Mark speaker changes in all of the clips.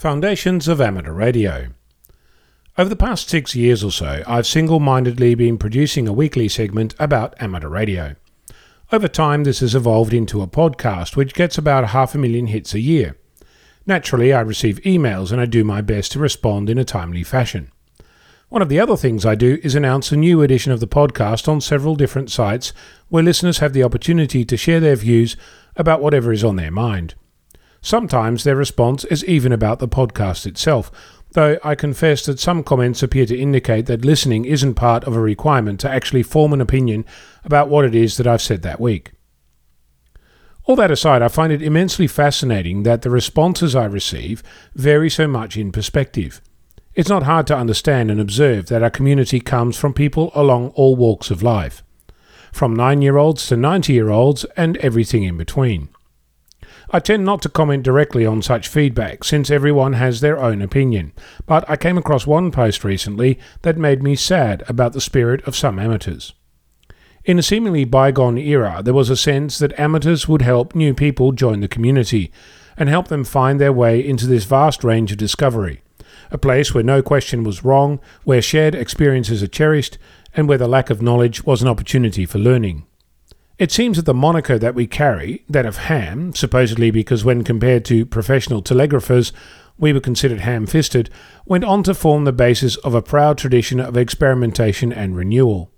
Speaker 1: Foundations of Amateur Radio. Over the past six years or so, I've single mindedly been producing a weekly segment about amateur radio. Over time, this has evolved into a podcast which gets about half a million hits a year. Naturally, I receive emails and I do my best to respond in a timely fashion. One of the other things I do is announce a new edition of the podcast on several different sites where listeners have the opportunity to share their views about whatever is on their mind. Sometimes their response is even about the podcast itself, though I confess that some comments appear to indicate that listening isn't part of a requirement to actually form an opinion about what it is that I've said that week. All that aside, I find it immensely fascinating that the responses I receive vary so much in perspective. It's not hard to understand and observe that our community comes from people along all walks of life, from 9 year olds to 90 year olds and everything in between. I tend not to comment directly on such feedback since everyone has their own opinion, but I came across one post recently that made me sad about the spirit of some amateurs. In a seemingly bygone era, there was a sense that amateurs would help new people join the community and help them find their way into this vast range of discovery. A place where no question was wrong, where shared experiences are cherished, and where the lack of knowledge was an opportunity for learning. It seems that the moniker that we carry, that of ham, supposedly because when compared to professional telegraphers, we were considered ham fisted, went on to form the basis of a proud tradition of experimentation and renewal.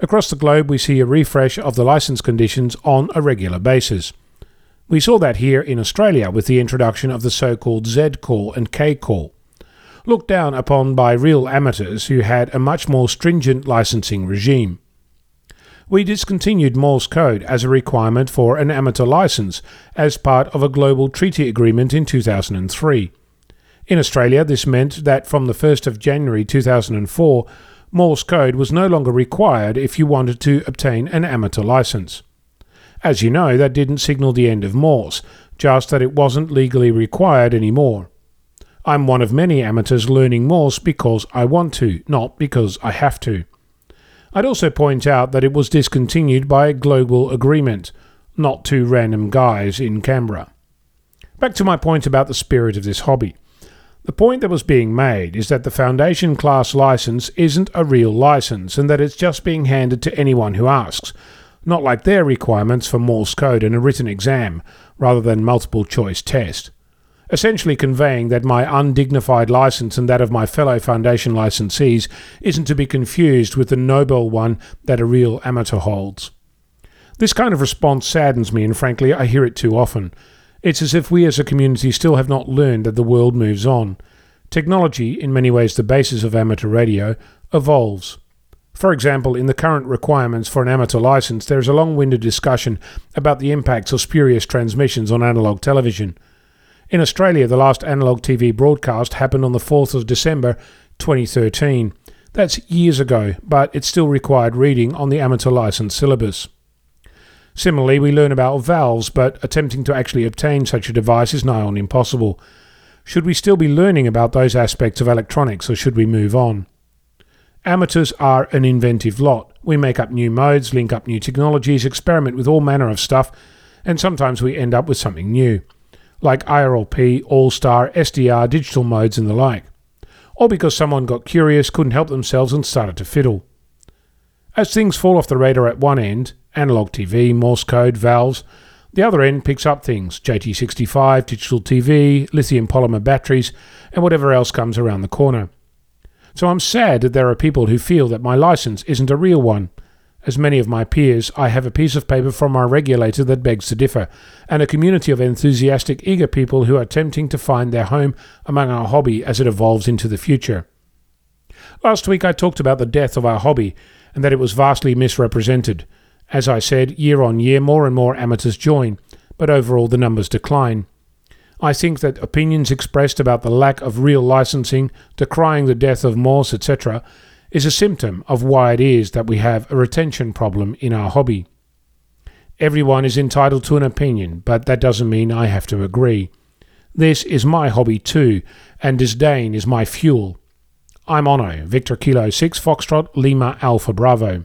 Speaker 1: Across the globe, we see a refresh of the license conditions on a regular basis. We saw that here in Australia with the introduction of the so called Z call and K call. Looked down upon by real amateurs who had a much more stringent licensing regime we discontinued Morse code as a requirement for an amateur license as part of a global treaty agreement in 2003. In Australia, this meant that from the 1st of January 2004, Morse code was no longer required if you wanted to obtain an amateur license. As you know, that didn't signal the end of Morse, just that it wasn't legally required anymore. I'm one of many amateurs learning Morse because I want to, not because I have to. I'd also point out that it was discontinued by a global agreement, not two random guys in Canberra. Back to my point about the spirit of this hobby. The point that was being made is that the Foundation class license isn't a real license and that it's just being handed to anyone who asks, not like their requirements for Morse code and a written exam, rather than multiple choice test essentially conveying that my undignified license and that of my fellow Foundation licensees isn't to be confused with the noble one that a real amateur holds. This kind of response saddens me, and frankly, I hear it too often. It's as if we as a community still have not learned that the world moves on. Technology, in many ways the basis of amateur radio, evolves. For example, in the current requirements for an amateur license, there is a long winded discussion about the impacts of spurious transmissions on analogue television. In Australia, the last analogue TV broadcast happened on the 4th of December 2013. That's years ago, but it still required reading on the amateur license syllabus. Similarly, we learn about valves, but attempting to actually obtain such a device is nigh on impossible. Should we still be learning about those aspects of electronics, or should we move on? Amateurs are an inventive lot. We make up new modes, link up new technologies, experiment with all manner of stuff, and sometimes we end up with something new like IRLP, All Star, SDR, digital modes, and the like. or because someone got curious, couldn't help themselves, and started to fiddle. As things fall off the radar at one end, analog TV, Morse code, valves, the other end picks up things JT65, digital TV, lithium polymer batteries, and whatever else comes around the corner. So I'm sad that there are people who feel that my license isn't a real one as many of my peers, I have a piece of paper from our regulator that begs to differ, and a community of enthusiastic, eager people who are attempting to find their home among our hobby as it evolves into the future. Last week I talked about the death of our hobby and that it was vastly misrepresented. As I said, year on year more and more amateurs join, but overall the numbers decline. I think that opinions expressed about the lack of real licensing, decrying the death of Morse, etc., is a symptom of why it is that we have a retention problem in our hobby. Everyone is entitled to an opinion, but that doesn't mean I have to agree. This is my hobby too, and disdain is my fuel. I'm Onno, Victor Kilo 6 Foxtrot Lima Alpha Bravo.